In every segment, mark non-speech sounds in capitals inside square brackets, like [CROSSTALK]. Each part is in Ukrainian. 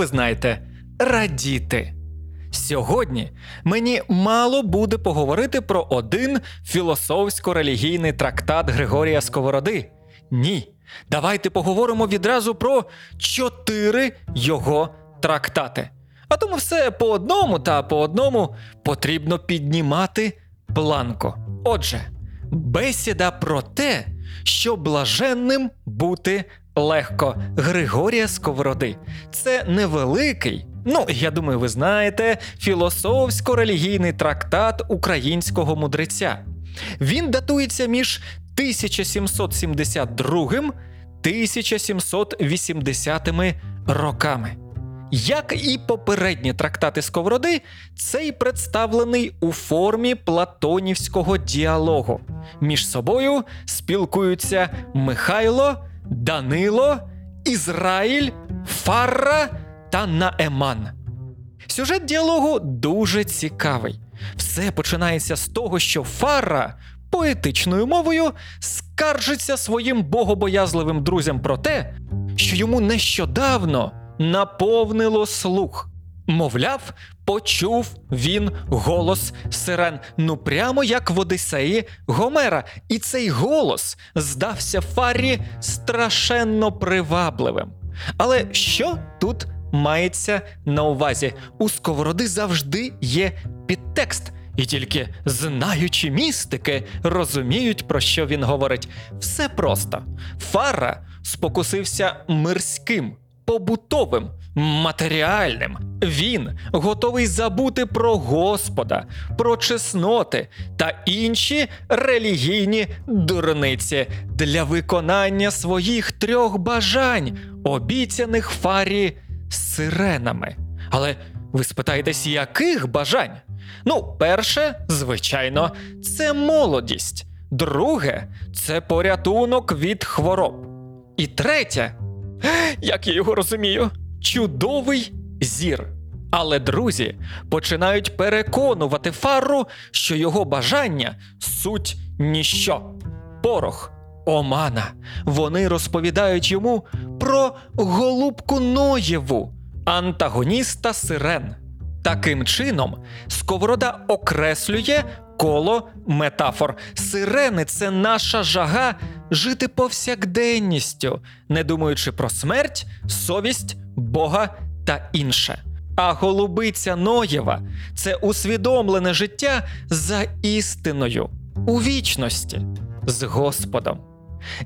ви знаєте, радіти. Сьогодні мені мало буде поговорити про один філософсько-релігійний трактат Григорія Сковороди. Ні, давайте поговоримо відразу про чотири його трактати. А тому все по одному та по одному потрібно піднімати планку. Отже, бесіда про те, що блаженним бути легко Григорія Сковороди. Це невеликий, ну я думаю, ви знаєте, філософсько-релігійний трактат українського мудреця. Він датується між 1772 1780 роками. Як і попередні трактати Сковороди, цей представлений у формі платонівського діалогу. Між собою спілкуються Михайло, Данило, Ізраїль, Фарра та Наеман. Сюжет діалогу дуже цікавий. Все починається з того, що Фарра поетичною мовою скаржиться своїм богобоязливим друзям про те, що йому нещодавно наповнило слух. Мовляв, почув він голос сирен, ну прямо як в Одисеї Гомера, і цей голос здався Фаррі страшенно привабливим. Але що тут мається на увазі? У сковороди завжди є підтекст, і тільки знаючи містики розуміють, про що він говорить. Все просто. Фара спокусився мирським побутовим, матеріальним. Він готовий забути про Господа, про чесноти та інші релігійні дурниці для виконання своїх трьох бажань, обіцяних фарі сиренами. Але ви спитаєтесь, яких бажань? Ну, перше, звичайно, це молодість. Друге це порятунок від хвороб. І третє [GASPS] як я його розумію, чудовий зір. Але друзі починають переконувати Фарру, що його бажання суть ніщо. Порох, омана. Вони розповідають йому про голубку Ноєву, антагоніста Сирен. Таким чином, Сковорода окреслює коло метафор. Сирени це наша жага жити повсякденністю, не думаючи про смерть, совість, Бога та інше. А голубиця Ноєва це усвідомлене життя за істиною, у вічності з Господом.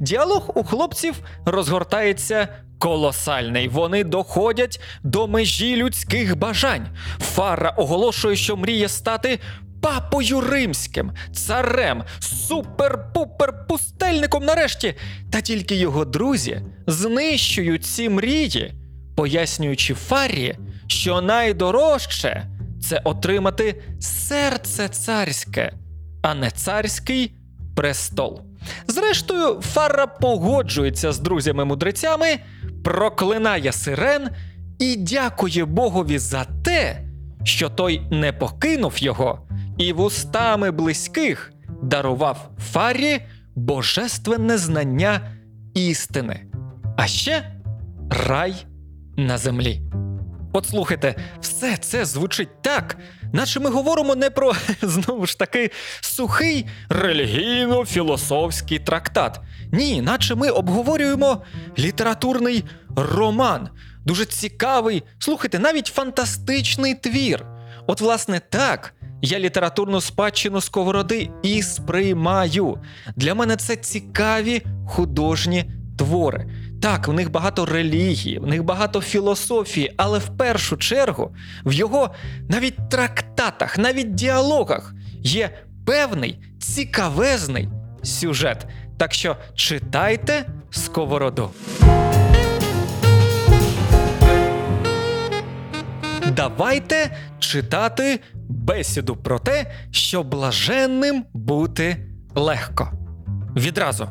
Діалог у хлопців розгортається колосальний. Вони доходять до межі людських бажань. Фара оголошує, що мріє стати папою римським, царем, супер-пупер пустельником нарешті. Та тільки його друзі знищують ці мрії, пояснюючи Фарі, що найдорожче це отримати серце царське, а не царський престол. Зрештою, Фарра погоджується з друзями-мудрецями, проклинає сирен і дякує Богові за те, що той не покинув його і вустами близьких дарував Фарі божественне знання істини, а ще рай на землі. От слухайте, все це звучить так, наче ми говоримо не про [LAUGHS] знову ж таки сухий релігійно-філософський трактат. Ні, наче ми обговорюємо літературний роман, дуже цікавий, слухайте, навіть фантастичний твір. От, власне, так. Я літературну спадщину сковороди і сприймаю. Для мене це цікаві художні твори. Так, в них багато релігії, в них багато філософії, але в першу чергу в його навіть трактатах, навіть діалогах є певний цікавезний сюжет. Так що читайте сковороду. Давайте читати бесіду про те, що блаженним бути легко. Відразу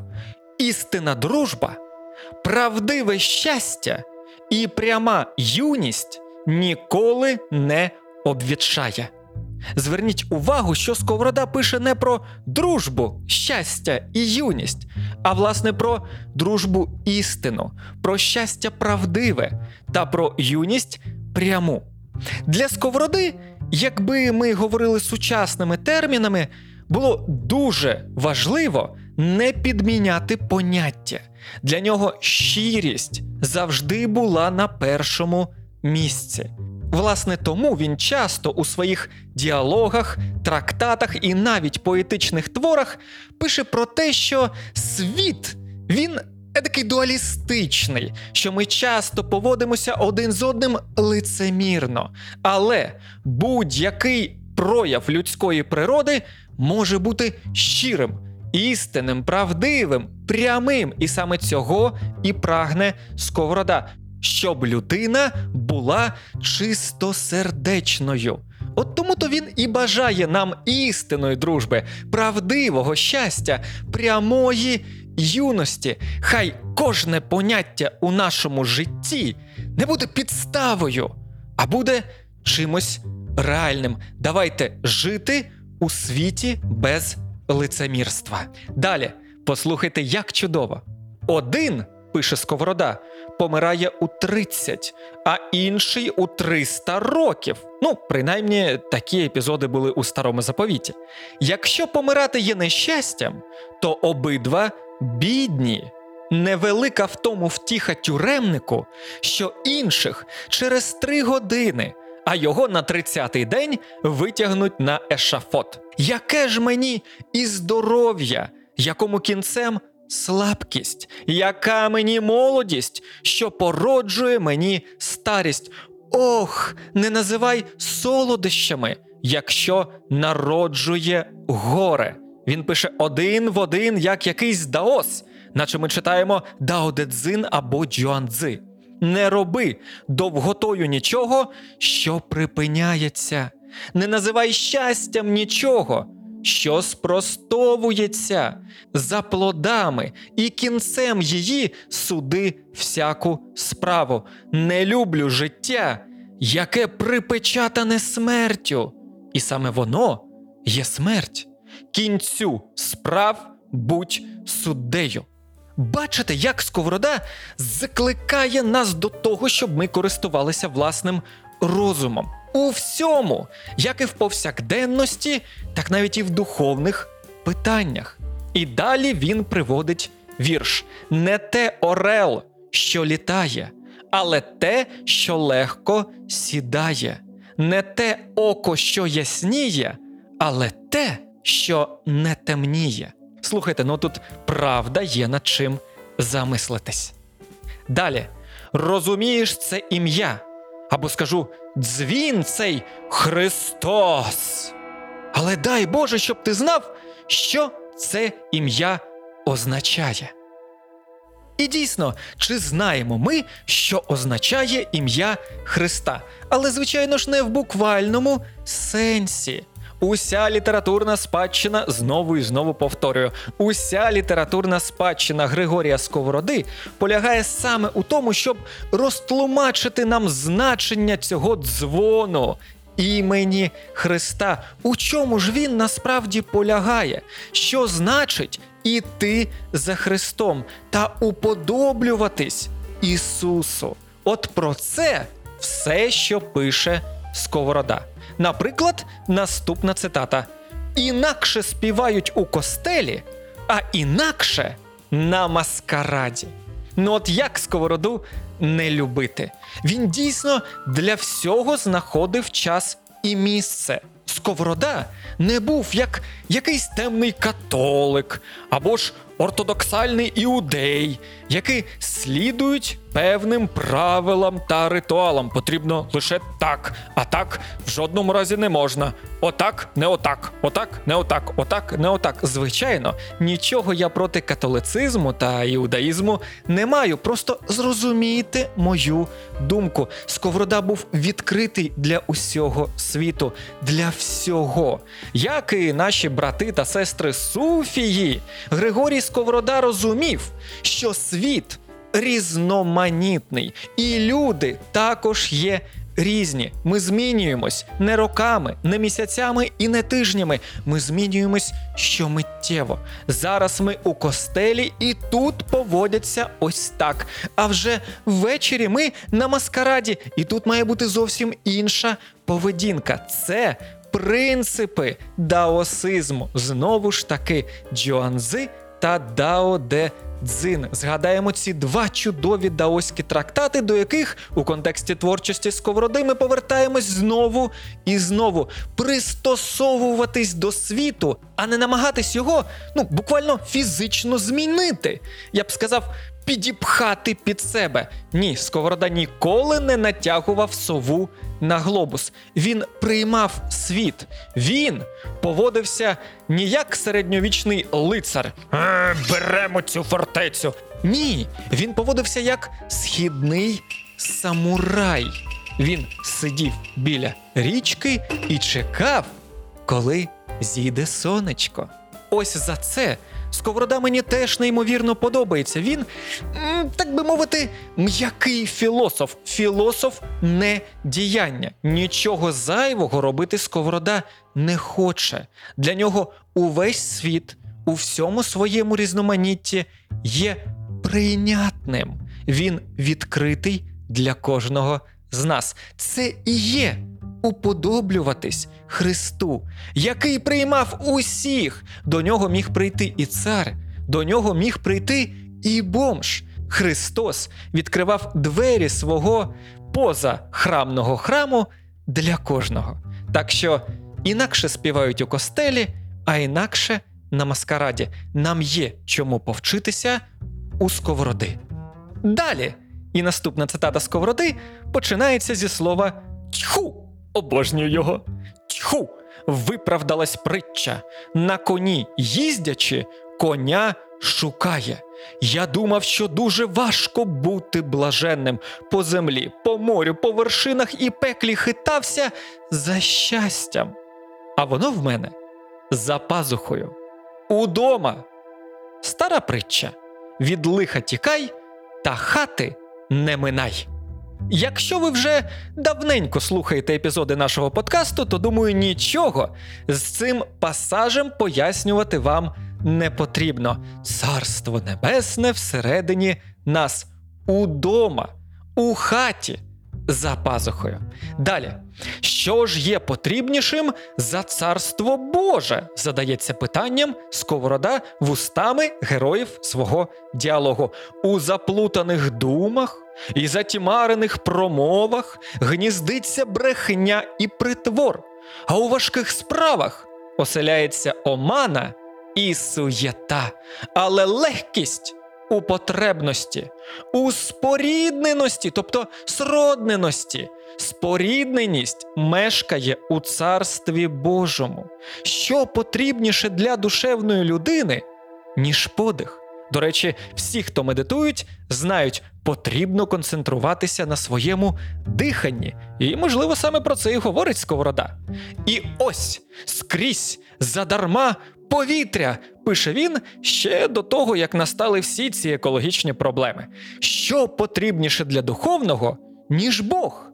істинна дружба, правдиве щастя і пряма юність ніколи не обвідшає. Зверніть увагу, що Сковорода пише не про дружбу, щастя і юність, а власне про дружбу істину, про щастя правдиве та про юність пряму. Для сковороди, якби ми говорили сучасними термінами, було дуже важливо не підміняти поняття. Для нього щирість завжди була на першому місці. Власне, тому він часто у своїх діалогах, трактатах і навіть поетичних творах пише про те, що світ він такий дуалістичний, що ми часто поводимося один з одним лицемірно. Але будь-який прояв людської природи може бути щирим, істинним, правдивим, прямим, і саме цього і прагне сковорода, щоб людина була чистосердечною. От тому то він і бажає нам істинної дружби, правдивого щастя, прямої юності. Хай кожне поняття у нашому житті не буде підставою, а буде чимось реальним. Давайте жити у світі без лицемірства. Далі послухайте, як чудово. Один, пише Сковорода, помирає у 30, а інший у 300 років. Ну, принаймні, такі епізоди були у старому заповіті. Якщо помирати є нещастям, то обидва бідні. Невелика в тому втіха тюремнику, що інших через три години, а його на 30-й день витягнуть на ешафот. Яке ж мені і здоров'я, якому кінцем слабкість, яка мені молодість, що породжує мені старість. Ох, не називай солодощами, якщо народжує горе. Він пише один в один, як якийсь даос, наче ми читаємо Даодедзин або Джуандзи. Не роби довготою нічого, що припиняється. Не називай щастям нічого, що спростовується за плодами і кінцем її суди всяку справу. Не люблю життя, яке припечатане смертю, і саме воно є смерть. Кінцю справ будь суддею. Бачите, як сковорода закликає нас до того, щоб ми користувалися власним розумом у всьому, як і в повсякденності, так навіть і в духовних питаннях. І далі він приводить вірш: не те орел, що літає, але те, що легко сідає, не те око, що ясніє, але те, що не темніє. Слухайте, ну тут правда є над чим замислитись. Далі, розумієш це ім'я, або скажу дзвін цей Христос. Але дай Боже, щоб ти знав, що це ім'я означає. І дійсно, чи знаємо ми, що означає ім'я Христа? Але, звичайно ж, не в буквальному сенсі. Уся літературна спадщина знову і знову повторюю: уся літературна спадщина Григорія Сковороди полягає саме у тому, щоб розтлумачити нам значення цього дзвону. Імені Христа, у чому ж він насправді полягає? Що значить іти за Христом та уподоблюватись Ісусу? От про це все, що пише Сковорода. Наприклад, наступна цитата: інакше співають у костелі, а інакше на маскараді. Ну от як сковороду не любити? Він дійсно для всього знаходив час і місце. Сковорода не був як якийсь темний католик або ж ортодоксальний іудей, які слідують певним правилам та ритуалам. Потрібно лише так, а так в жодному разі не можна. Отак, не отак, отак, не отак, отак, не отак. Звичайно, нічого я проти католицизму та іудаїзму не маю. Просто зрозумійте мою думку. Сковорода був відкритий для усього світу, для всього. Як і наші брати та сестри Суфії, Григорій Сковорода розумів, що світ різноманітний, і люди також є різні. Ми змінюємось не роками, не місяцями і не тижнями. Ми змінюємось щомиттєво. Зараз ми у костелі і тут поводяться ось так. А вже ввечері ми на маскараді, і тут має бути зовсім інша поведінка. Це принципи даосизму. Знову ж таки, Джоанзи та Дао Де Цзин. Згадаємо ці два чудові даоські трактати, до яких у контексті творчості сковороди ми повертаємось знову і знову пристосовуватись до світу, а не намагатись його ну буквально фізично змінити. Я б сказав. Підіпхати під себе. Ні, Сковорода ніколи не натягував сову на глобус. Він приймав світ. Він поводився не як середньовічний лицар. «Е, Беремо цю фортецю. Ні, він поводився як східний самурай. Він сидів біля річки і чекав, коли зійде сонечко. Ось за це Сковорода мені теж неймовірно подобається. Він, так би мовити, м'який філософ. Філософ не діяння. Нічого зайвого робити Сковорода не хоче. Для нього увесь світ у всьому своєму різноманітті є прийнятним. Він відкритий для кожного з нас. Це і є уподоблюватись Христу, який приймав усіх. До нього міг прийти і цар, до нього міг прийти і бомж. Христос відкривав двері свого позахрамного храму для кожного. Так що інакше співають у костелі, а інакше на маскараді. Нам є чому повчитися у сковороди. Далі. І наступна цитата сковороди починається зі слова тьху. Обожнюю його. Тьху! Виправдалась притча. На коні їздячи, коня шукає. Я думав, що дуже важко бути блаженним по землі, по морю, по вершинах і пеклі хитався за щастям. А воно в мене за пазухою. Удома. Стара притча. Від лиха тікай, та хати не минай. Якщо ви вже давненько слухаєте епізоди нашого подкасту, то думаю, нічого з цим пасажем пояснювати вам не потрібно. Царство Небесне всередині нас удома, у хаті за пазухою. Далі, що ж є потрібнішим за царство Боже? Задається питанням сковорода вустами героїв свого діалогу. У заплутаних думах і затімарених промовах гніздиться брехня і притвор, а у важких справах оселяється омана і суєта, але легкість у потребності, у спорідненості, тобто сродненості. Спорідненість мешкає у царстві Божому. Що потрібніше для душевної людини, ніж подих? До речі, всі, хто медитують, знають, потрібно концентруватися на своєму диханні. І, можливо, саме про це і говорить Сковорода. І ось скрізь задарма повітря, пише він ще до того, як настали всі ці екологічні проблеми. Що потрібніше для духовного, ніж Бог?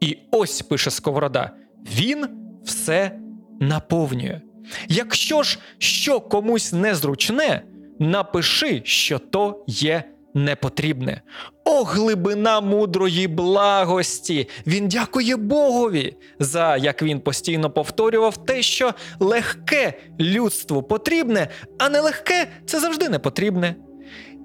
І ось пише Сковорода: він все наповнює. Якщо ж що комусь незручне, напиши, що то є непотрібне. О, глибина мудрої благості! Він дякує Богові за як він постійно повторював те, що легке людству потрібне, а нелегке це завжди не потрібне.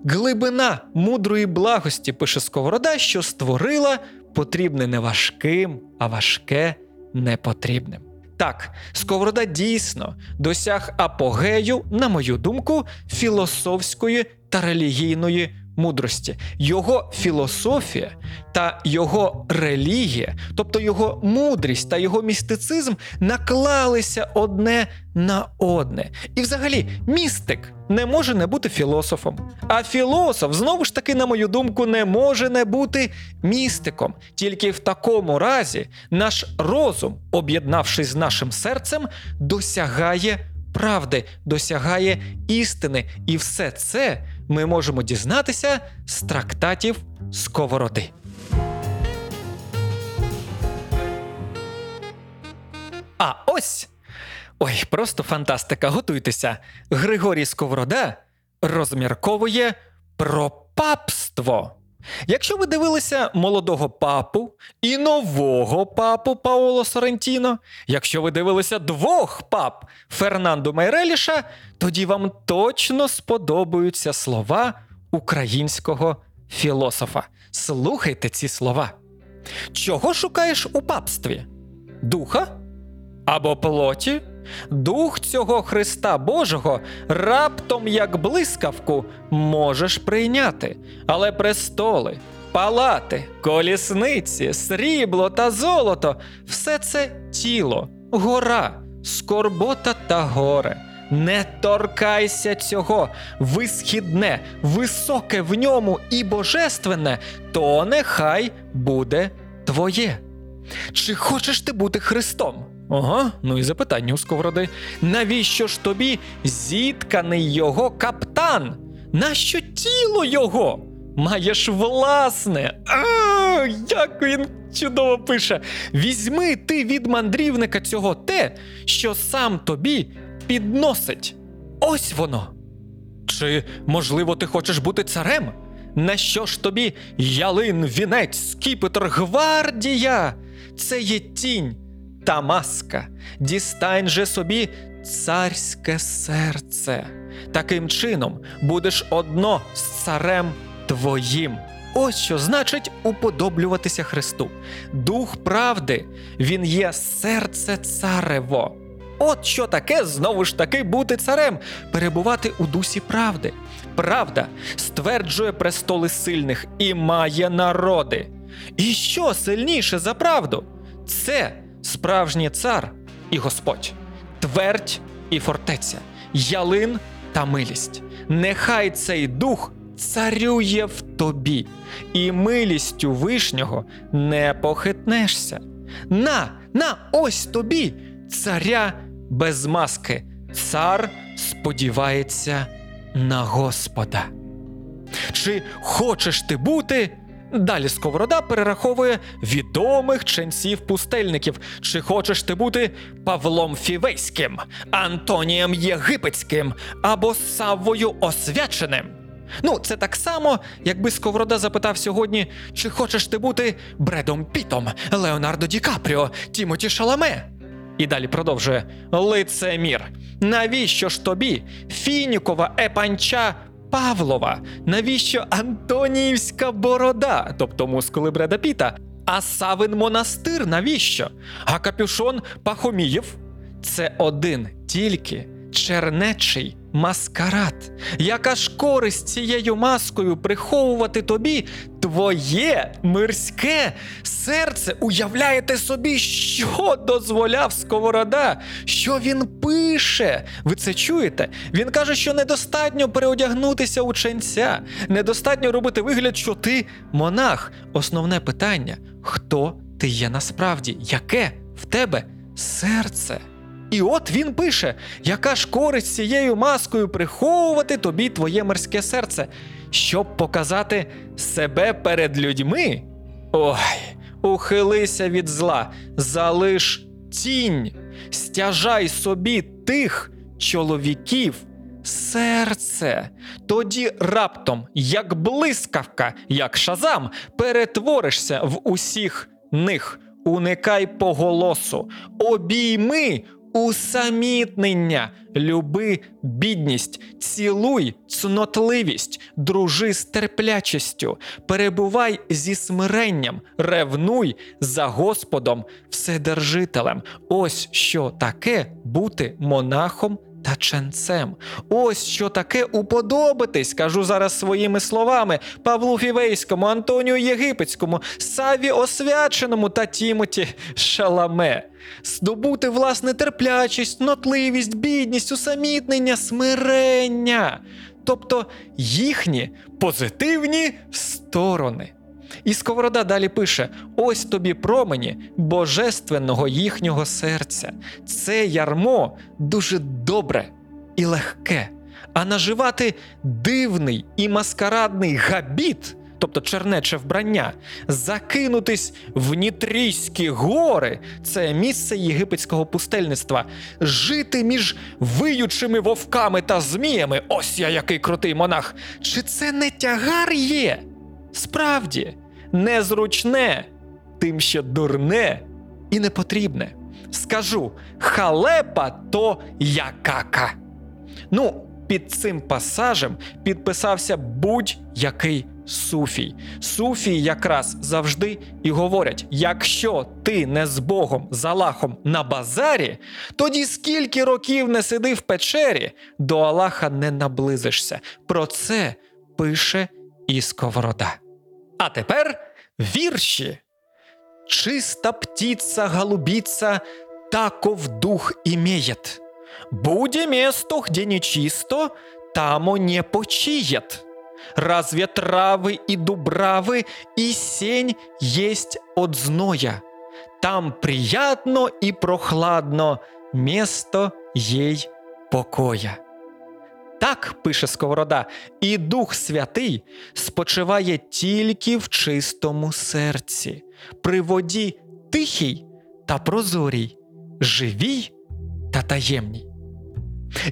Глибина мудрої благості, пише Сковорода, що створила потрібне не важким, а важке непотрібним. Так, Сковорода дійсно досяг апогею, на мою думку, філософської та релігійної мудрості. Його філософія та його релігія, тобто його мудрість та його містицизм, наклалися одне на одне. І, взагалі, містик не може не бути філософом. А філософ, знову ж таки, на мою думку, не може не бути містиком. Тільки в такому разі наш розум, об'єднавшись з нашим серцем, досягає правди, досягає істини. І все це ми можемо дізнатися з трактатів Сковороди. А ось. Ой, просто фантастика! Готуйтеся. Григорій Сковорода розмірковує про папство. Якщо ви дивилися молодого папу і нового папу Паоло Сорентіно, якщо ви дивилися двох пап Фернандо Майреліша, тоді вам точно сподобаються слова українського філософа. Слухайте ці слова. Чого шукаєш у папстві? Духа? Або плоті? Дух цього Христа Божого раптом, як блискавку, можеш прийняти, але престоли, палати, колісниці, срібло та золото все це тіло, гора, скорбота та горе. Не торкайся цього, висхідне, високе в ньому і божественне, то нехай буде твоє. Чи хочеш ти бути Христом? Ага, ну і запитання у сковороди. Навіщо ж тобі зітканий його каптан? Нащо тіло його? Маєш власне. А, як він чудово пише. Візьми ти від мандрівника цього те, що сам тобі підносить. Ось воно. Чи, можливо, ти хочеш бути царем? На що ж тобі ялин, вінець, скіпетр, гвардія? Це є тінь та маска. Дістань же собі царське серце. Таким чином будеш одно з царем твоїм. Ось що значить уподоблюватися Христу. Дух правди, він є серце царево. От що таке знову ж таки бути царем, перебувати у дусі правди. Правда стверджує престоли сильних і має народи. І що сильніше за правду? Це справжній цар і Господь, твердь і фортеця, ялин та милість. Нехай цей дух царює в тобі, і милістю вишнього не похитнешся. На, на, ось тобі, царя без маски. Цар сподівається на Господа. Чи хочеш ти бути? Далі Сковорода перераховує відомих ченців-пустельників. Чи хочеш ти бути Павлом Фівейським, Антонієм Єгипетським або Саввою Освяченим? Ну, це так само, якби Сковорода запитав сьогодні, чи хочеш ти бути Бредом Пітом, Леонардо Ді Капріо, Тімоті Шаламе? І далі продовжує лицемір. Навіщо ж тобі фінікова епанча Павлова? Навіщо Антоніївська борода, тобто мускули Бреда Піта? А Савин монастир навіщо? А капюшон Пахомієв? Це один тільки чернечий маскарад. Яка ж користь цією маскою приховувати тобі твоє мирське серце? Уявляєте собі, що дозволяв Сковорода? Що він пише? Ви це чуєте? Він каже, що недостатньо переодягнутися у ченця, недостатньо робити вигляд, що ти монах. Основне питання: хто ти є насправді? Яке в тебе серце? І от він пише: яка ж користь цією маскою приховувати тобі твоє морське серце, щоб показати себе перед людьми? Ой, ухилися від зла, залиш тінь, стяжай собі тих чоловіків. Серце, тоді раптом, як блискавка, як шазам, перетворишся в усіх них. Уникай поголосу, обійми усамітнення, люби бідність, цілуй цнотливість, дружи з терплячістю, перебувай зі смиренням, ревнуй за Господом Вседержителем. Ось що таке бути монахом та ченцем. Ось що таке уподобитись, кажу зараз своїми словами, Павлу Фівейському, Антонію Єгипетському, Саві Освяченому та Тімоті Шаламе. Здобути власне терплячість, нотливість, бідність, усамітнення, смирення. Тобто їхні позитивні сторони. І Сковорода далі пише: ось тобі промені божественного їхнього серця. Це ярмо дуже добре і легке, а наживати дивний і маскарадний габіт тобто чернече вбрання, закинутись в Нітрійські гори, це місце єгипетського пустельництва, жити між виючими вовками та зміями. Ось я який крутий монах. Чи це не тягар є? Справді, незручне, тим, що дурне і непотрібне. Скажу, халепа то якака. Ну, під цим пасажем підписався будь-який суфій. Суфії якраз завжди і говорять: якщо ти не з Богом з Аллахом на базарі, тоді скільки років не сиди в печері, до Аллаха не наблизишся. Про це пише і Сковорода. А тепер вірші. Чиста птица голубица, таков дух имеет. Буде место, где нечисто, тамо не почиет. Разве травы и дубравы и сень есть от зноя? Там приятно и прохладно, место ей покоя. Так пише Сковорода, і Дух Святий спочиває тільки в чистому серці, при воді тихій та прозорій, живій та таємній.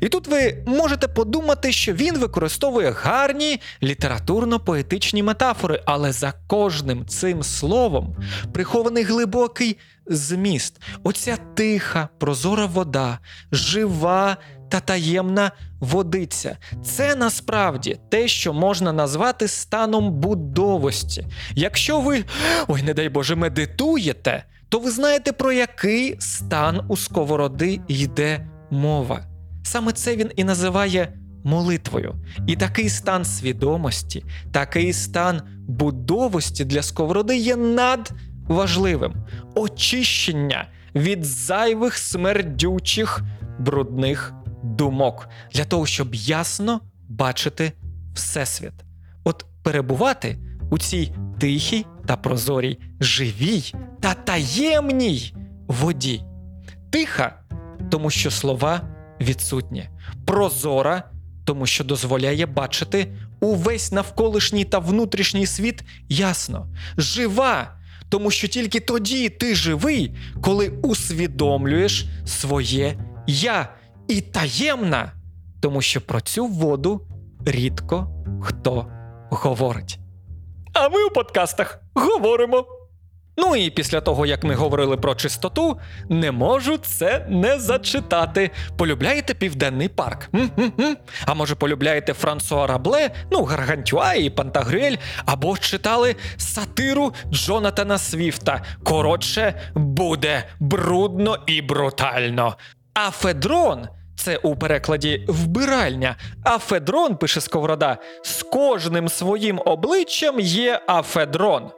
І тут ви можете подумати, що він використовує гарні літературно-поетичні метафори, але за кожним цим словом прихований глибокий зміст. Оця тиха, прозора вода, жива та таємна водиця. Це насправді те, що можна назвати станом будовості. Якщо ви, ой, не дай Боже, медитуєте, то ви знаєте, про який стан у сковороди йде мова. Саме це він і називає молитвою. І такий стан свідомості, такий стан будовості для сковороди є надважливим. Очищення від зайвих смердючих брудних думок для того, щоб ясно бачити Всесвіт. От перебувати у цій тихій та прозорій, живій та таємній воді. Тиха, тому що слова відсутні, прозора, тому що дозволяє бачити увесь навколишній та внутрішній світ ясно, жива, тому що тільки тоді ти живий, коли усвідомлюєш своє я, і таємна, тому що про цю воду рідко хто говорить. А ми у подкастах говоримо. Ну і після того, як ми говорили про чистоту, не можу це не зачитати. Полюбляєте Південний парк? М-м-м? А може полюбляєте Франсуа Рабле, ну, Гаргантюа і Пантагрюель, або читали сатиру Джонатана Свіфта. Коротше, буде брудно і брутально. А Федрон. Це у перекладі вбиральня. А Федрон, пише Сковорода, з кожним своїм обличчям є Афедрон.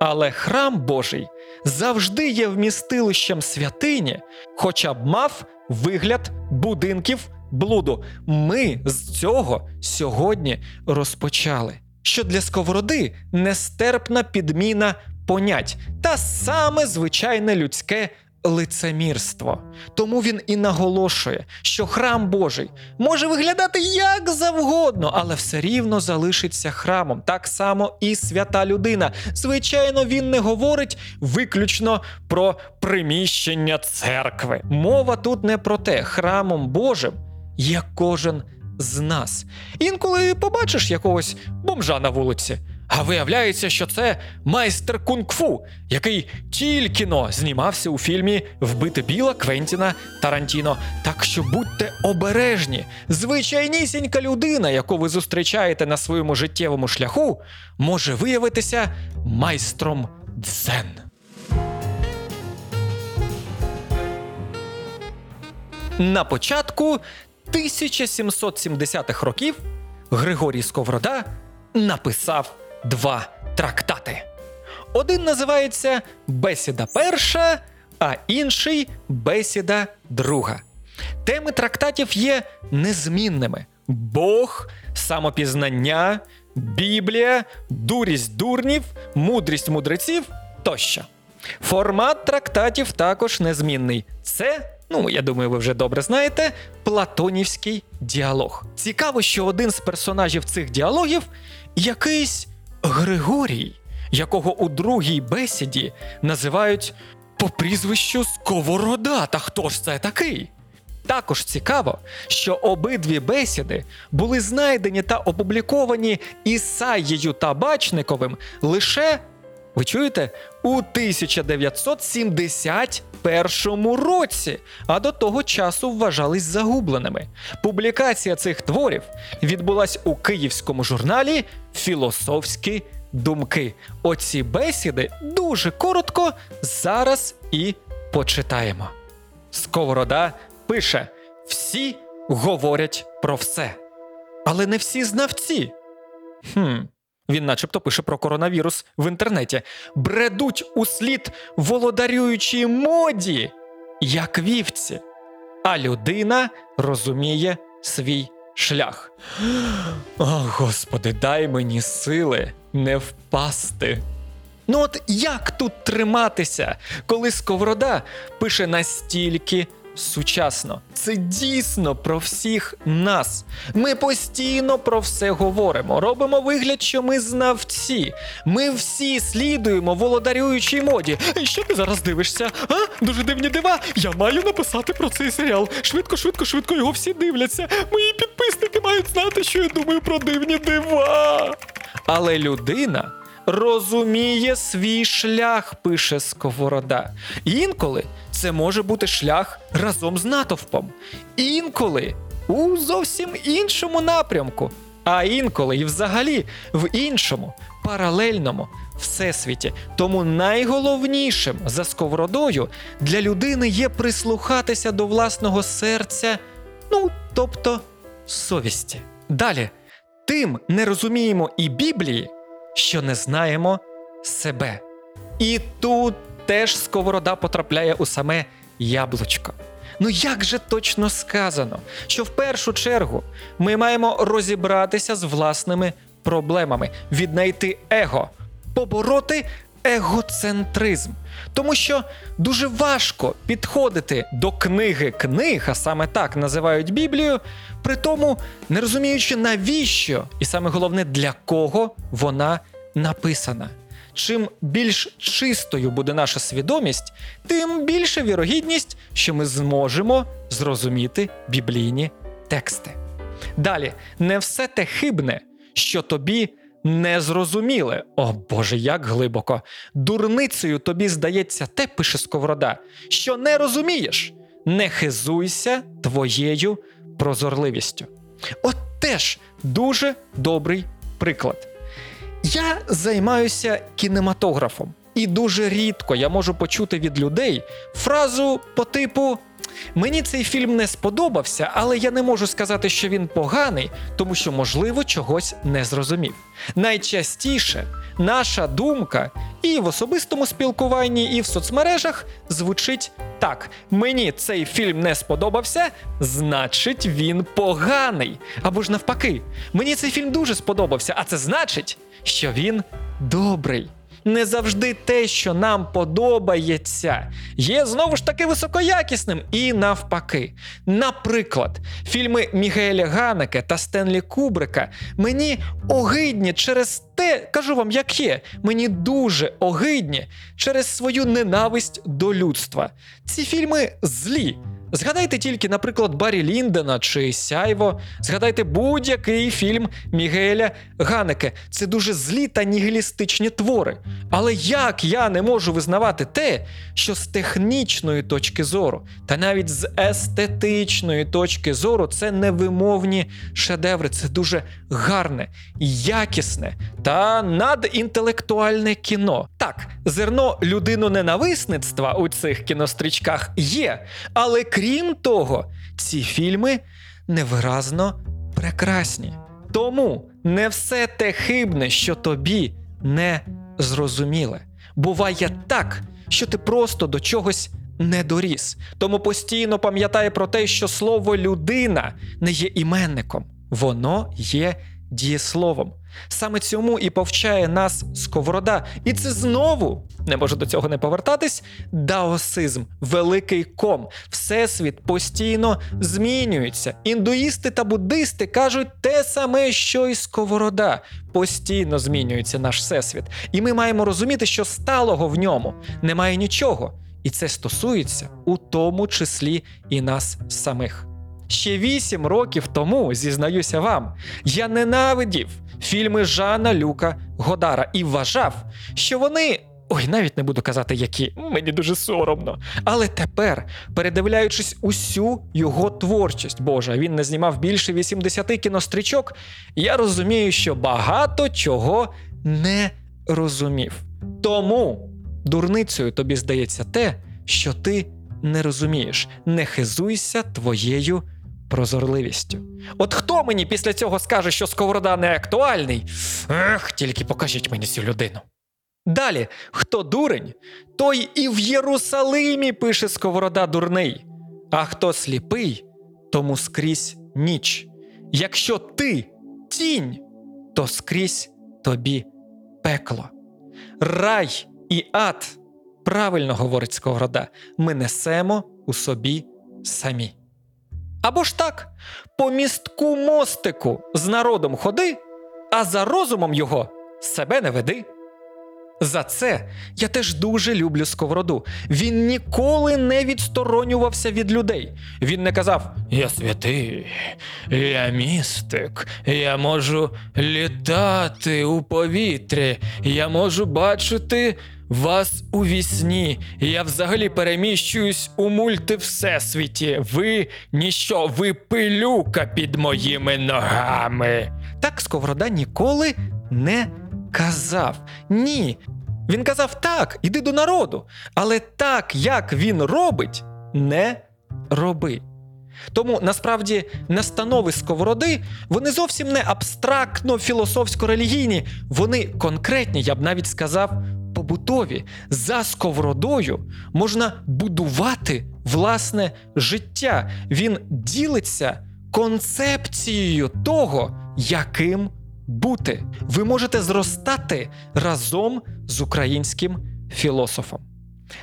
Але храм Божий завжди є вмістилищем святині, хоча б мав вигляд будинків блуду. Ми з цього сьогодні розпочали. Що для сковороди нестерпна підміна понять та саме звичайне людське лицемірство. Тому він і наголошує, що храм Божий може виглядати як завгодно, але все рівно залишиться храмом. Так само і свята людина. Звичайно, він не говорить виключно про приміщення церкви. Мова тут не про те, храмом Божим є кожен з нас. Інколи побачиш якогось бомжа на вулиці. А виявляється, що це майстер кунг-фу, який тільки но знімався у фільмі Вбити біла Квентіна Тарантіно. Так що будьте обережні, звичайнісінька людина, яку ви зустрічаєте на своєму життєвому шляху, може виявитися майстром дзен. На початку 1770-х років Григорій Сковорода написав два трактати. Один називається Бесіда перша, а інший Бесіда друга. Теми трактатів є незмінними: Бог, самопізнання, Біблія, дурість дурнів, мудрість мудреців тощо. Формат трактатів також незмінний. Це, ну я думаю, ви вже добре знаєте, платонівський діалог. Цікаво, що один з персонажів цих діалогів якийсь Григорій, якого у другій бесіді називають по прізвищу Сковорода. Та хто ж це такий? Також цікаво, що обидві бесіди були знайдені та опубліковані Ісаєю та Бачниковим лише, ви чуєте, у 1971 році, а до того часу вважались загубленими. Публікація цих творів відбулась у київському журналі Філософські думки. Оці бесіди дуже коротко зараз і почитаємо. Сковорода пише: всі говорять про все. Але не всі знавці. Хм, він начебто пише про коронавірус в інтернеті. Бредуть у слід володарюючій моді, як вівці. А людина розуміє свій шлях. О, Господи, дай мені сили не впасти. Ну от як тут триматися, коли Сковорода пише настільки сучасно? Це дійсно про всіх нас. Ми постійно про все говоримо, робимо вигляд, що ми знавці. Ми всі слідуємо володарюючій моді. Що ти зараз дивишся? А? Дуже дивні дива. Я маю написати про цей серіал. Швидко, швидко, швидко його всі дивляться. Мої підписники мають знати, що я думаю про дивні дива. Але людина розуміє свій шлях, пише Сковорода. Інколи це може бути шлях разом з натовпом, інколи у зовсім іншому напрямку, а інколи і взагалі в іншому, паралельному всесвіті. Тому найголовнішим за сковородою для людини є прислухатися до власного серця, ну тобто совісті. Далі, тим не розуміємо і Біблії, що не знаємо себе. І тут теж сковорода потрапляє у саме яблучко. Ну як же точно сказано, що в першу чергу ми маємо розібратися з власними проблемами, віднайти его, побороти егоцентризм. Тому що дуже важко підходити до книги книг, а саме так називають Біблію, при тому не розуміючи навіщо, і саме головне для кого вона написана. Чим більш чистою буде наша свідомість, тим більша вірогідність, що ми зможемо зрозуміти біблійні тексти. Далі, не все те хибне, що тобі не зрозуміле. О Боже, як глибоко. Дурницею тобі здається те, пише Сковорода, що не розумієш. Не хизуйся твоєю прозорливістю. От теж дуже добрий приклад. Я займаюся кінематографом, і дуже рідко я можу почути від людей фразу по типу: Мені цей фільм не сподобався, але я не можу сказати, що він поганий, тому що, можливо, чогось не зрозумів. Найчастіше наша думка і в особистому спілкуванні, і в соцмережах звучить так: мені цей фільм не сподобався, значить він поганий. Або ж навпаки, мені цей фільм дуже сподобався, а це значить, що він добрий. Не завжди те, що нам подобається, є знову ж таки високоякісним і навпаки. Наприклад, фільми Мігеля Ганеке та Стенлі Кубрика мені огидні через те, кажу вам, як є, мені дуже огидні через свою ненависть до людства. Ці фільми злі. Згадайте тільки, наприклад, Баррі Ліндена чи Сяйво. Згадайте будь-який фільм Мігеля Ганеке. Це дуже злі та нігілістичні твори. Але як я не можу визнавати те, що з технічної точки зору, та навіть з естетичної точки зору, це невимовні шедеври, це дуже гарне, якісне та надінтелектуальне кіно. Так, зерно людиноненависництва у цих кінострічках є, але крім того, ці фільми невиразно прекрасні. Тому не все те хибне, що тобі не зрозуміле. Буває так, що ти просто до чогось не доріс. Тому постійно пам'ятай про те, що слово людина не є іменником, воно є дієсловом. Саме цьому і повчає нас сковорода. І це знову не можу до цього не повертатись. Даосизм, великий ком. Всесвіт постійно змінюється. Індуїсти та буддисти кажуть те саме, що й сковорода. Постійно змінюється наш всесвіт. І ми маємо розуміти, що сталого в ньому немає нічого. І це стосується у тому числі і нас самих. Ще вісім років тому, зізнаюся вам, я ненавидів фільми Жана Люка Годара і вважав, що вони. Ой, навіть не буду казати, які мені дуже соромно. Але тепер, передивляючись усю його творчість, Боже, він не знімав більше 80 кінострічок, я розумію, що багато чого не розумів. Тому дурницею тобі здається те, що ти не розумієш. Не хизуйся твоєю прозорливістю. От хто мені після цього скаже, що сковорода не актуальний? Ех, тільки покажіть мені цю людину. Далі, хто дурень, той і в Єрусалимі пише сковорода дурний, а хто сліпий, тому скрізь ніч. Якщо ти тінь, то скрізь тобі пекло. Рай і ад, правильно говорить сковорода, ми несемо у собі самі. Або ж так, по містку мостику з народом ходи, а за розумом його себе не веди. За це я теж дуже люблю сковороду. Він ніколи не відсторонювався від людей. Він не казав: Я святий, я містик, я можу літати у повітрі, я можу бачити вас у вісні. Я взагалі переміщуюсь у мультивсесвіті. Ви ніщо, ви пилюка під моїми ногами. Так сковорода ніколи не казав. Ні. Він казав так, іди до народу. Але так, як він робить, не роби. Тому насправді настанови сковороди вони зовсім не абстрактно філософсько-релігійні, вони конкретні, я б навіть сказав, побутові. За сковородою можна будувати власне життя. Він ділиться концепцією того, яким бути. Ви можете зростати разом з українським філософом.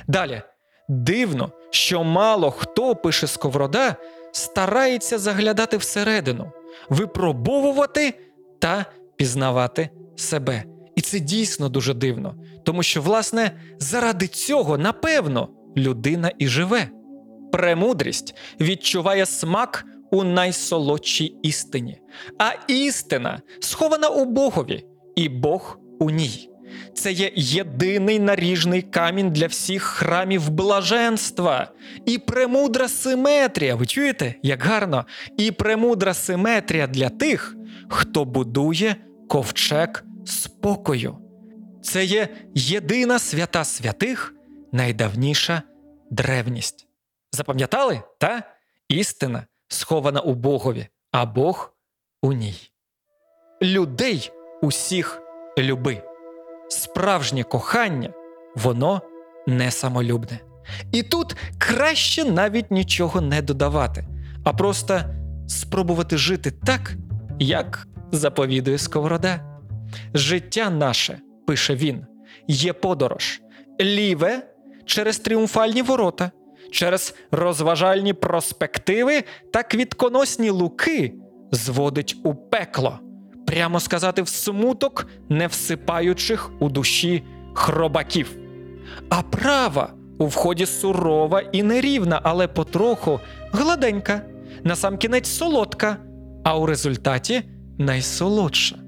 Далі, дивно, що мало хто пише сковорода, старається заглядати всередину, випробовувати та пізнавати себе. І це дійсно дуже дивно, тому що, власне, заради цього, напевно, людина і живе. Премудрість відчуває смак у найсолодшій істині, а істина схована у Богові, і Бог у ній. Це є єдиний наріжний камінь для всіх храмів блаженства. І премудра симетрія. Ви чуєте, як гарно? І премудра симетрія для тих, хто будує ковчег спокою. Це є єдина свята святих, найдавніша древність. Запам'ятали? Та? Істина схована у Богові, а Бог у ній. Людей усіх люби. Справжнє кохання, воно не самолюбне. І тут краще навіть нічого не додавати, а просто спробувати жити так, як заповідує Сковорода. Життя наше, пише він, є подорож, ліве через тріумфальні ворота, через розважальні проспективи та квітконосні луки зводить у пекло, прямо сказати, в смуток не всипаючих у душі хробаків. А права у вході сурова і нерівна, але потроху гладенька, насамкінець солодка, а у результаті найсолодша.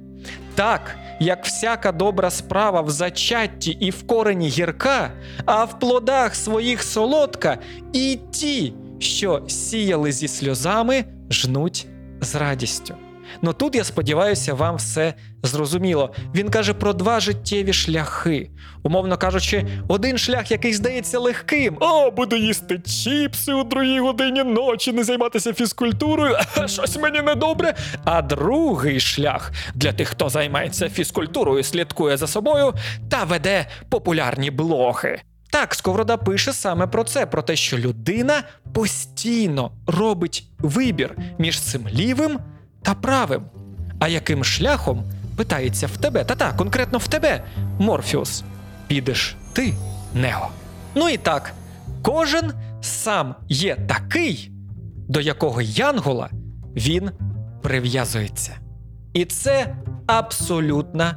Так, як всяка добра справа в зачатті і в корені гірка, а в плодах своїх солодка, і ті, що сіяли зі сльозами, жнуть з радістю. Ну тут я сподіваюся, вам все зрозуміло. Він каже про два життєві шляхи. Умовно кажучи, один шлях, який здається легким. О, буду їсти чіпси у другій годині ночі, не займатися фізкультурою, [LAUGHS] щось мені недобре. А другий шлях для тих, хто займається фізкультурою, слідкує за собою та веде популярні блоги. Так, Сковорода пише саме про це: про те, що людина постійно робить вибір між цим лівим та правим. А яким шляхом питається в тебе, та-та, конкретно в тебе, Морфіус. Підеш ти, Нео. Ну і так, кожен сам є такий, до якого Янгола він прив'язується. І це абсолютна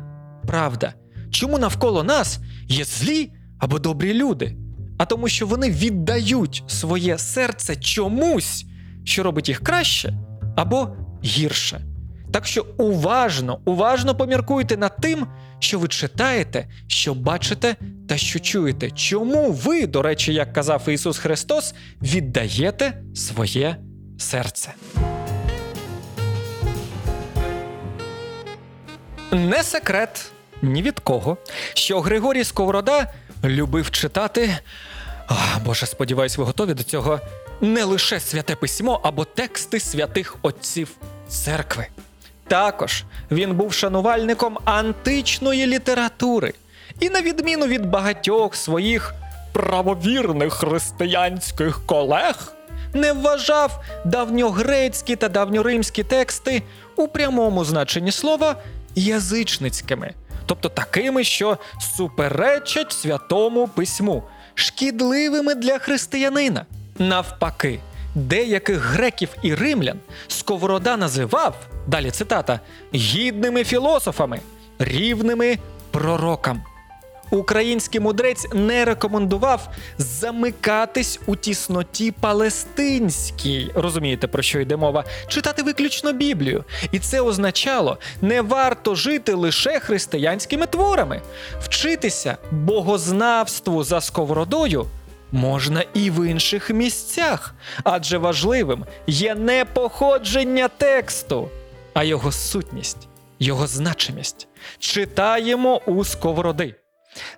правда. Чому навколо нас є злі або добрі люди? А тому, що вони віддають своє серце чомусь, що робить їх краще або гірше. Так що уважно, уважно поміркуйте над тим, що ви читаєте, що бачите та що чуєте. Чому ви, до речі, як казав Ісус Христос, віддаєте своє серце? Не секрет ні від кого, що Григорій Сковорода любив читати. А, Боже, сподіваюсь, ви готові до цього не лише святе письмо або тексти святих отців церкви. Також він був шанувальником античної літератури і, на відміну від багатьох своїх правовірних християнських колег, не вважав давньогрецькі та давньоримські тексти у прямому значенні слова язичницькими, тобто такими, що суперечать святому письму, шкідливими для християнина. Навпаки, деяких греків і римлян Сковорода називав, далі цитата, гідними філософами, рівними пророкам. Український мудрець не рекомендував замикатись у тісноті палестинській. Розумієте, про що йде мова? Читати виключно Біблію. І це означало, не варто жити лише християнськими творами. Вчитися богознавству за сковородою можна і в інших місцях, адже важливим є не походження тексту, а його сутність, його значимість. Читаємо у сковороди.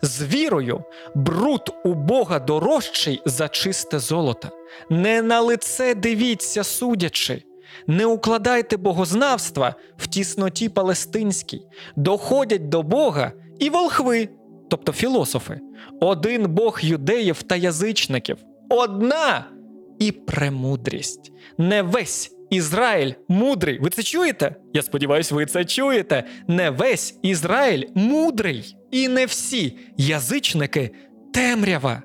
З вірою бруд у Бога дорожчий за чисте золото. Не на лице дивіться, судячи. Не укладайте богознавства в тісноті палестинській, доходять до Бога і волхви, тобто філософи, один Бог юдеїв та язичників, одна і премудрість. Не весь Ізраїль мудрий. Ви це чуєте? Я сподіваюся, ви це чуєте. Не весь Ізраїль мудрий, і не всі язичники темрява.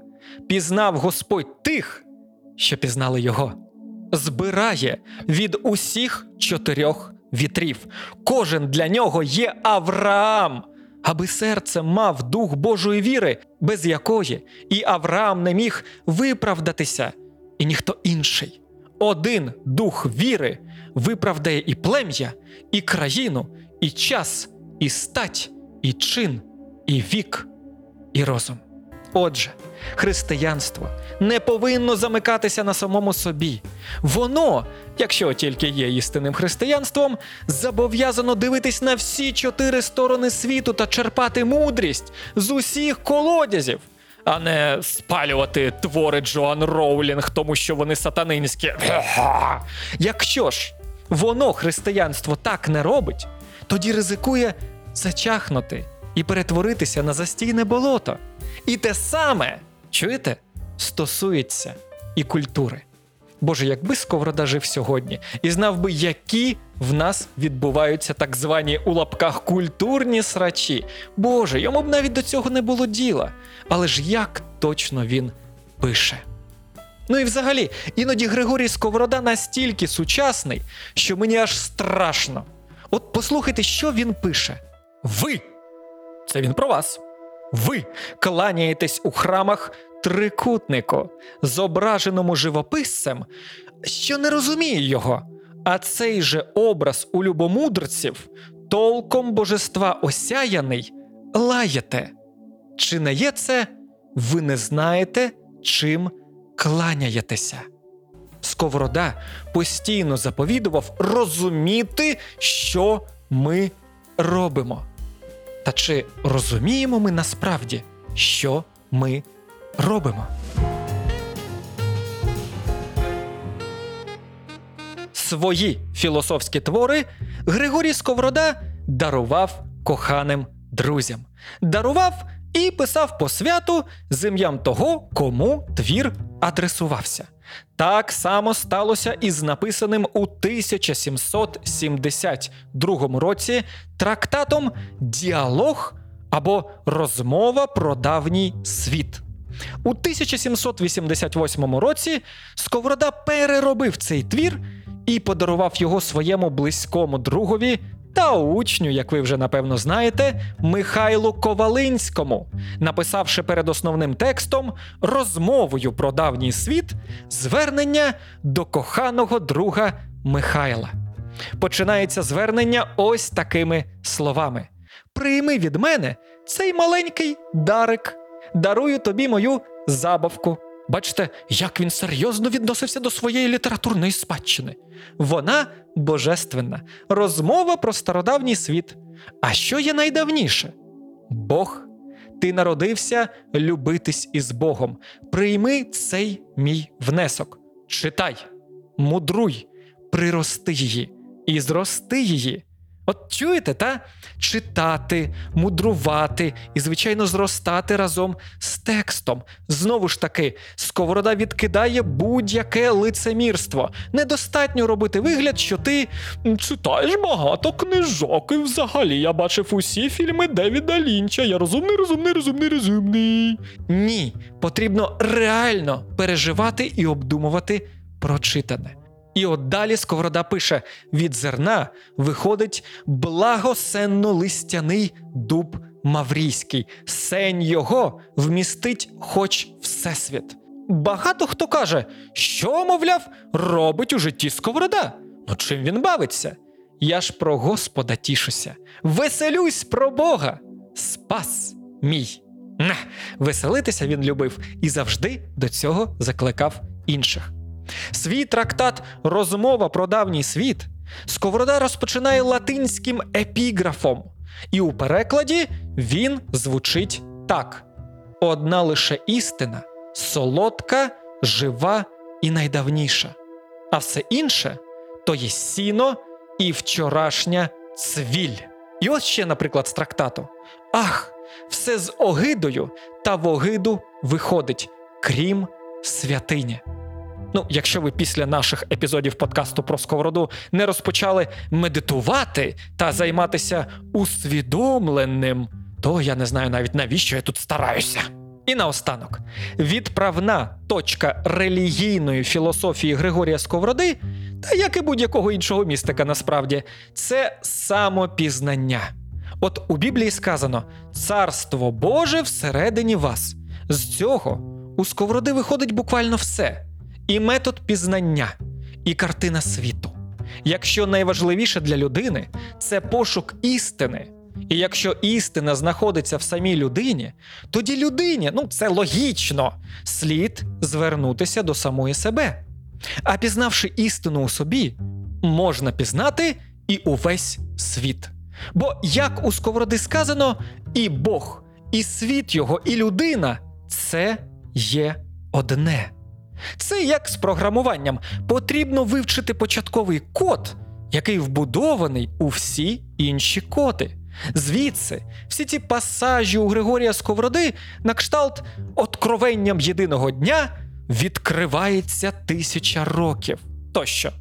Пізнав Господь тих, що пізнали його. Збирає від усіх чотирьох вітрів. Кожен для нього є Авраам, аби серце мав дух Божої віри, без якої і Авраам не міг виправдатися, і ніхто інший. Один дух віри виправдає і плем'я, і країну, і час, і стать, і чин, і вік, і розум. Отже, християнство не повинно замикатися на самому собі. Воно, якщо тільки є істинним християнством, зобов'язано дивитись на всі чотири сторони світу та черпати мудрість з усіх колодязів, а не спалювати твори Джоан Роулінг, тому що вони сатанинські. [LAUGHS] Якщо ж воно християнство так не робить, тоді ризикує зачахнути і перетворитися на застійне болото. І те саме, чуєте, стосується і культури. Боже, якби Сковорода жив сьогодні і знав би, які в нас відбуваються так звані у лапках культурні срачі. Боже, йому б навіть до цього не було діла. Але ж як точно він пише. Ну і взагалі, іноді Григорій Сковорода настільки сучасний, що мені аж страшно. От послухайте, що він пише. Ви. Це він про вас. Ви кланяєтесь у храмах трикутнику, зображеному живописцем, що не розуміє його. А цей же образ у любомудрців, толком божества осяяний, лаєте. Чи не є це, ви не знаєте, чим кланяєтеся? Сковорода постійно заповідував розуміти, що ми робимо. Та чи розуміємо ми насправді, що ми робимо? Свої філософські твори Григорій Сковорода дарував коханим друзям, дарував і писав по святу з ім'ям того, кому твір адресувався. Так само сталося і з написаним у 1772 році трактатом Діалог або Розмова про давній світ. У 1788 році Сковорода переробив цей твір і подарував його своєму близькому другові та учню, як ви вже напевно знаєте, Михайлу Ковалинському, написавши перед основним текстом розмовою про давній світ звернення до коханого друга Михайла. Починається звернення ось такими словами: Прийми від мене цей маленький дарик, дарую тобі мою забавку. Бачите, як він серйозно відносився до своєї літературної спадщини. Вона божественна, розмова про стародавній світ. А що є найдавніше? Бог. Ти народився любитись із Богом. Прийми цей мій внесок. Читай, мудруй, прирости її і зрости її. От чуєте, та? Читати, мудрувати і, звичайно, зростати разом з текстом. Знову ж таки, сковорода відкидає будь-яке лицемірство. Недостатньо робити вигляд, що ти читаєш багато книжок, і взагалі я бачив усі фільми Девіда Лінча. Я розумний, розумний, розумний, розумний. Ні, потрібно реально переживати і обдумувати прочитане. І от далі Сковорода пише: від зерна виходить благосенно-листяний дуб Маврійський, сень його вмістить хоч всесвіт. Багато хто каже, що, мовляв, робить у житті Сковорода. Ну чим він бавиться? Я ж про Господа тішуся, веселюсь про Бога, спас мій. Не, веселитися він любив і завжди до цього закликав інших. Свій трактат Розмова про давній світ Сковорода розпочинає латинським епіграфом, і у перекладі він звучить так: одна лише істина, солодка, жива і найдавніша, а все інше то є сіно і вчорашня цвіль. І ось ще, наприклад, з трактату: Ах, все з огидою та в огиду виходить, крім святині. Ну, якщо ви після наших епізодів подкасту про сковороду не розпочали медитувати та займатися усвідомленим, то я не знаю навіть навіщо я тут стараюся. І наостанок, відправна точка релігійної філософії Григорія Сковороди, та як і будь-якого іншого містика, насправді, це самопізнання. От у Біблії сказано: Царство Боже всередині вас. З цього у Сковороди виходить буквально все і метод пізнання, і картина світу. Якщо найважливіше для людини це пошук істини, і якщо істина знаходиться в самій людині, тоді людині, ну це логічно, слід звернутися до самої себе. А пізнавши істину у собі, можна пізнати і увесь світ. Бо, як у Сковороди сказано, і Бог, і світ його, і людина це є одне. Це як з програмуванням. Потрібно вивчити початковий код, який вбудований у всі інші коди. Звідси, всі ці пасажі у Григорія Сковороди на кшталт откровенням єдиного дня відкривається тисяча років. Тощо,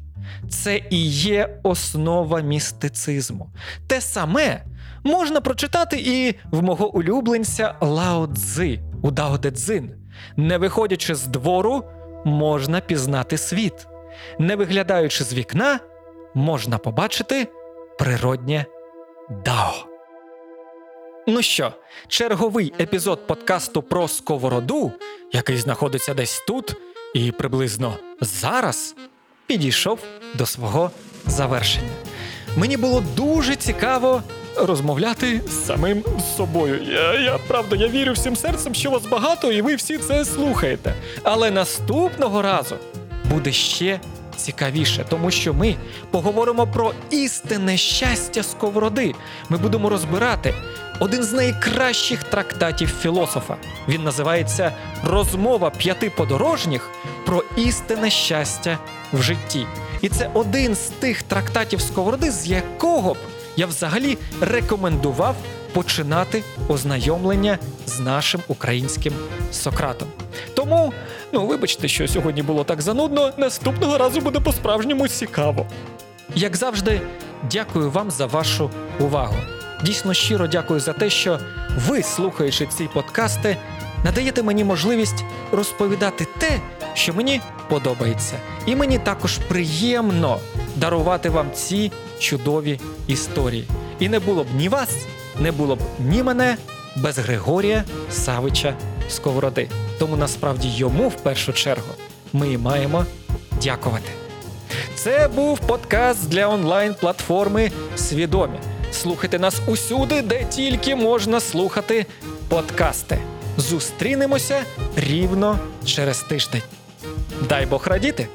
це і є основа містицизму. Те саме можна прочитати і в мого улюбленця Лао Цзи у Дао Де Цзин. Не виходячи з двору, можна пізнати світ. Не виглядаючи з вікна, можна побачити природнє дао. Ну що, черговий епізод подкасту про сковороду, який знаходиться десь тут і приблизно зараз, підійшов до свого завершення. Мені було дуже цікаво розмовляти з самим собою. Я, я правда, я вірю всім серцем, що вас багато, і ви всі це слухаєте. Але наступного разу буде ще цікавіше, тому що ми поговоримо про істинне щастя сковороди. Ми будемо розбирати один з найкращих трактатів філософа. Він називається Розмова п'яти подорожніх про істинне щастя в житті. І це один з тих трактатів сковороди, з якого б я взагалі рекомендував починати ознайомлення з нашим українським Сократом. Тому ну вибачте, що сьогодні було так занудно. Наступного разу буде по-справжньому цікаво. Як завжди, дякую вам за вашу увагу. Дійсно щиро дякую за те, що ви, слухаючи ці подкасти, надаєте мені можливість розповідати те, що мені подобається. І мені також приємно дарувати вам ці чудові історії. І не було б ні вас, не було б ні мене без Григорія Савича Сковороди. Тому насправді йому в першу чергу ми маємо дякувати. Це був подкаст для онлайн-платформи Свідомі. Слухайте нас усюди, де тільки можна слухати подкасти. Зустрінемося рівно через тиждень. Дай Бог радіти!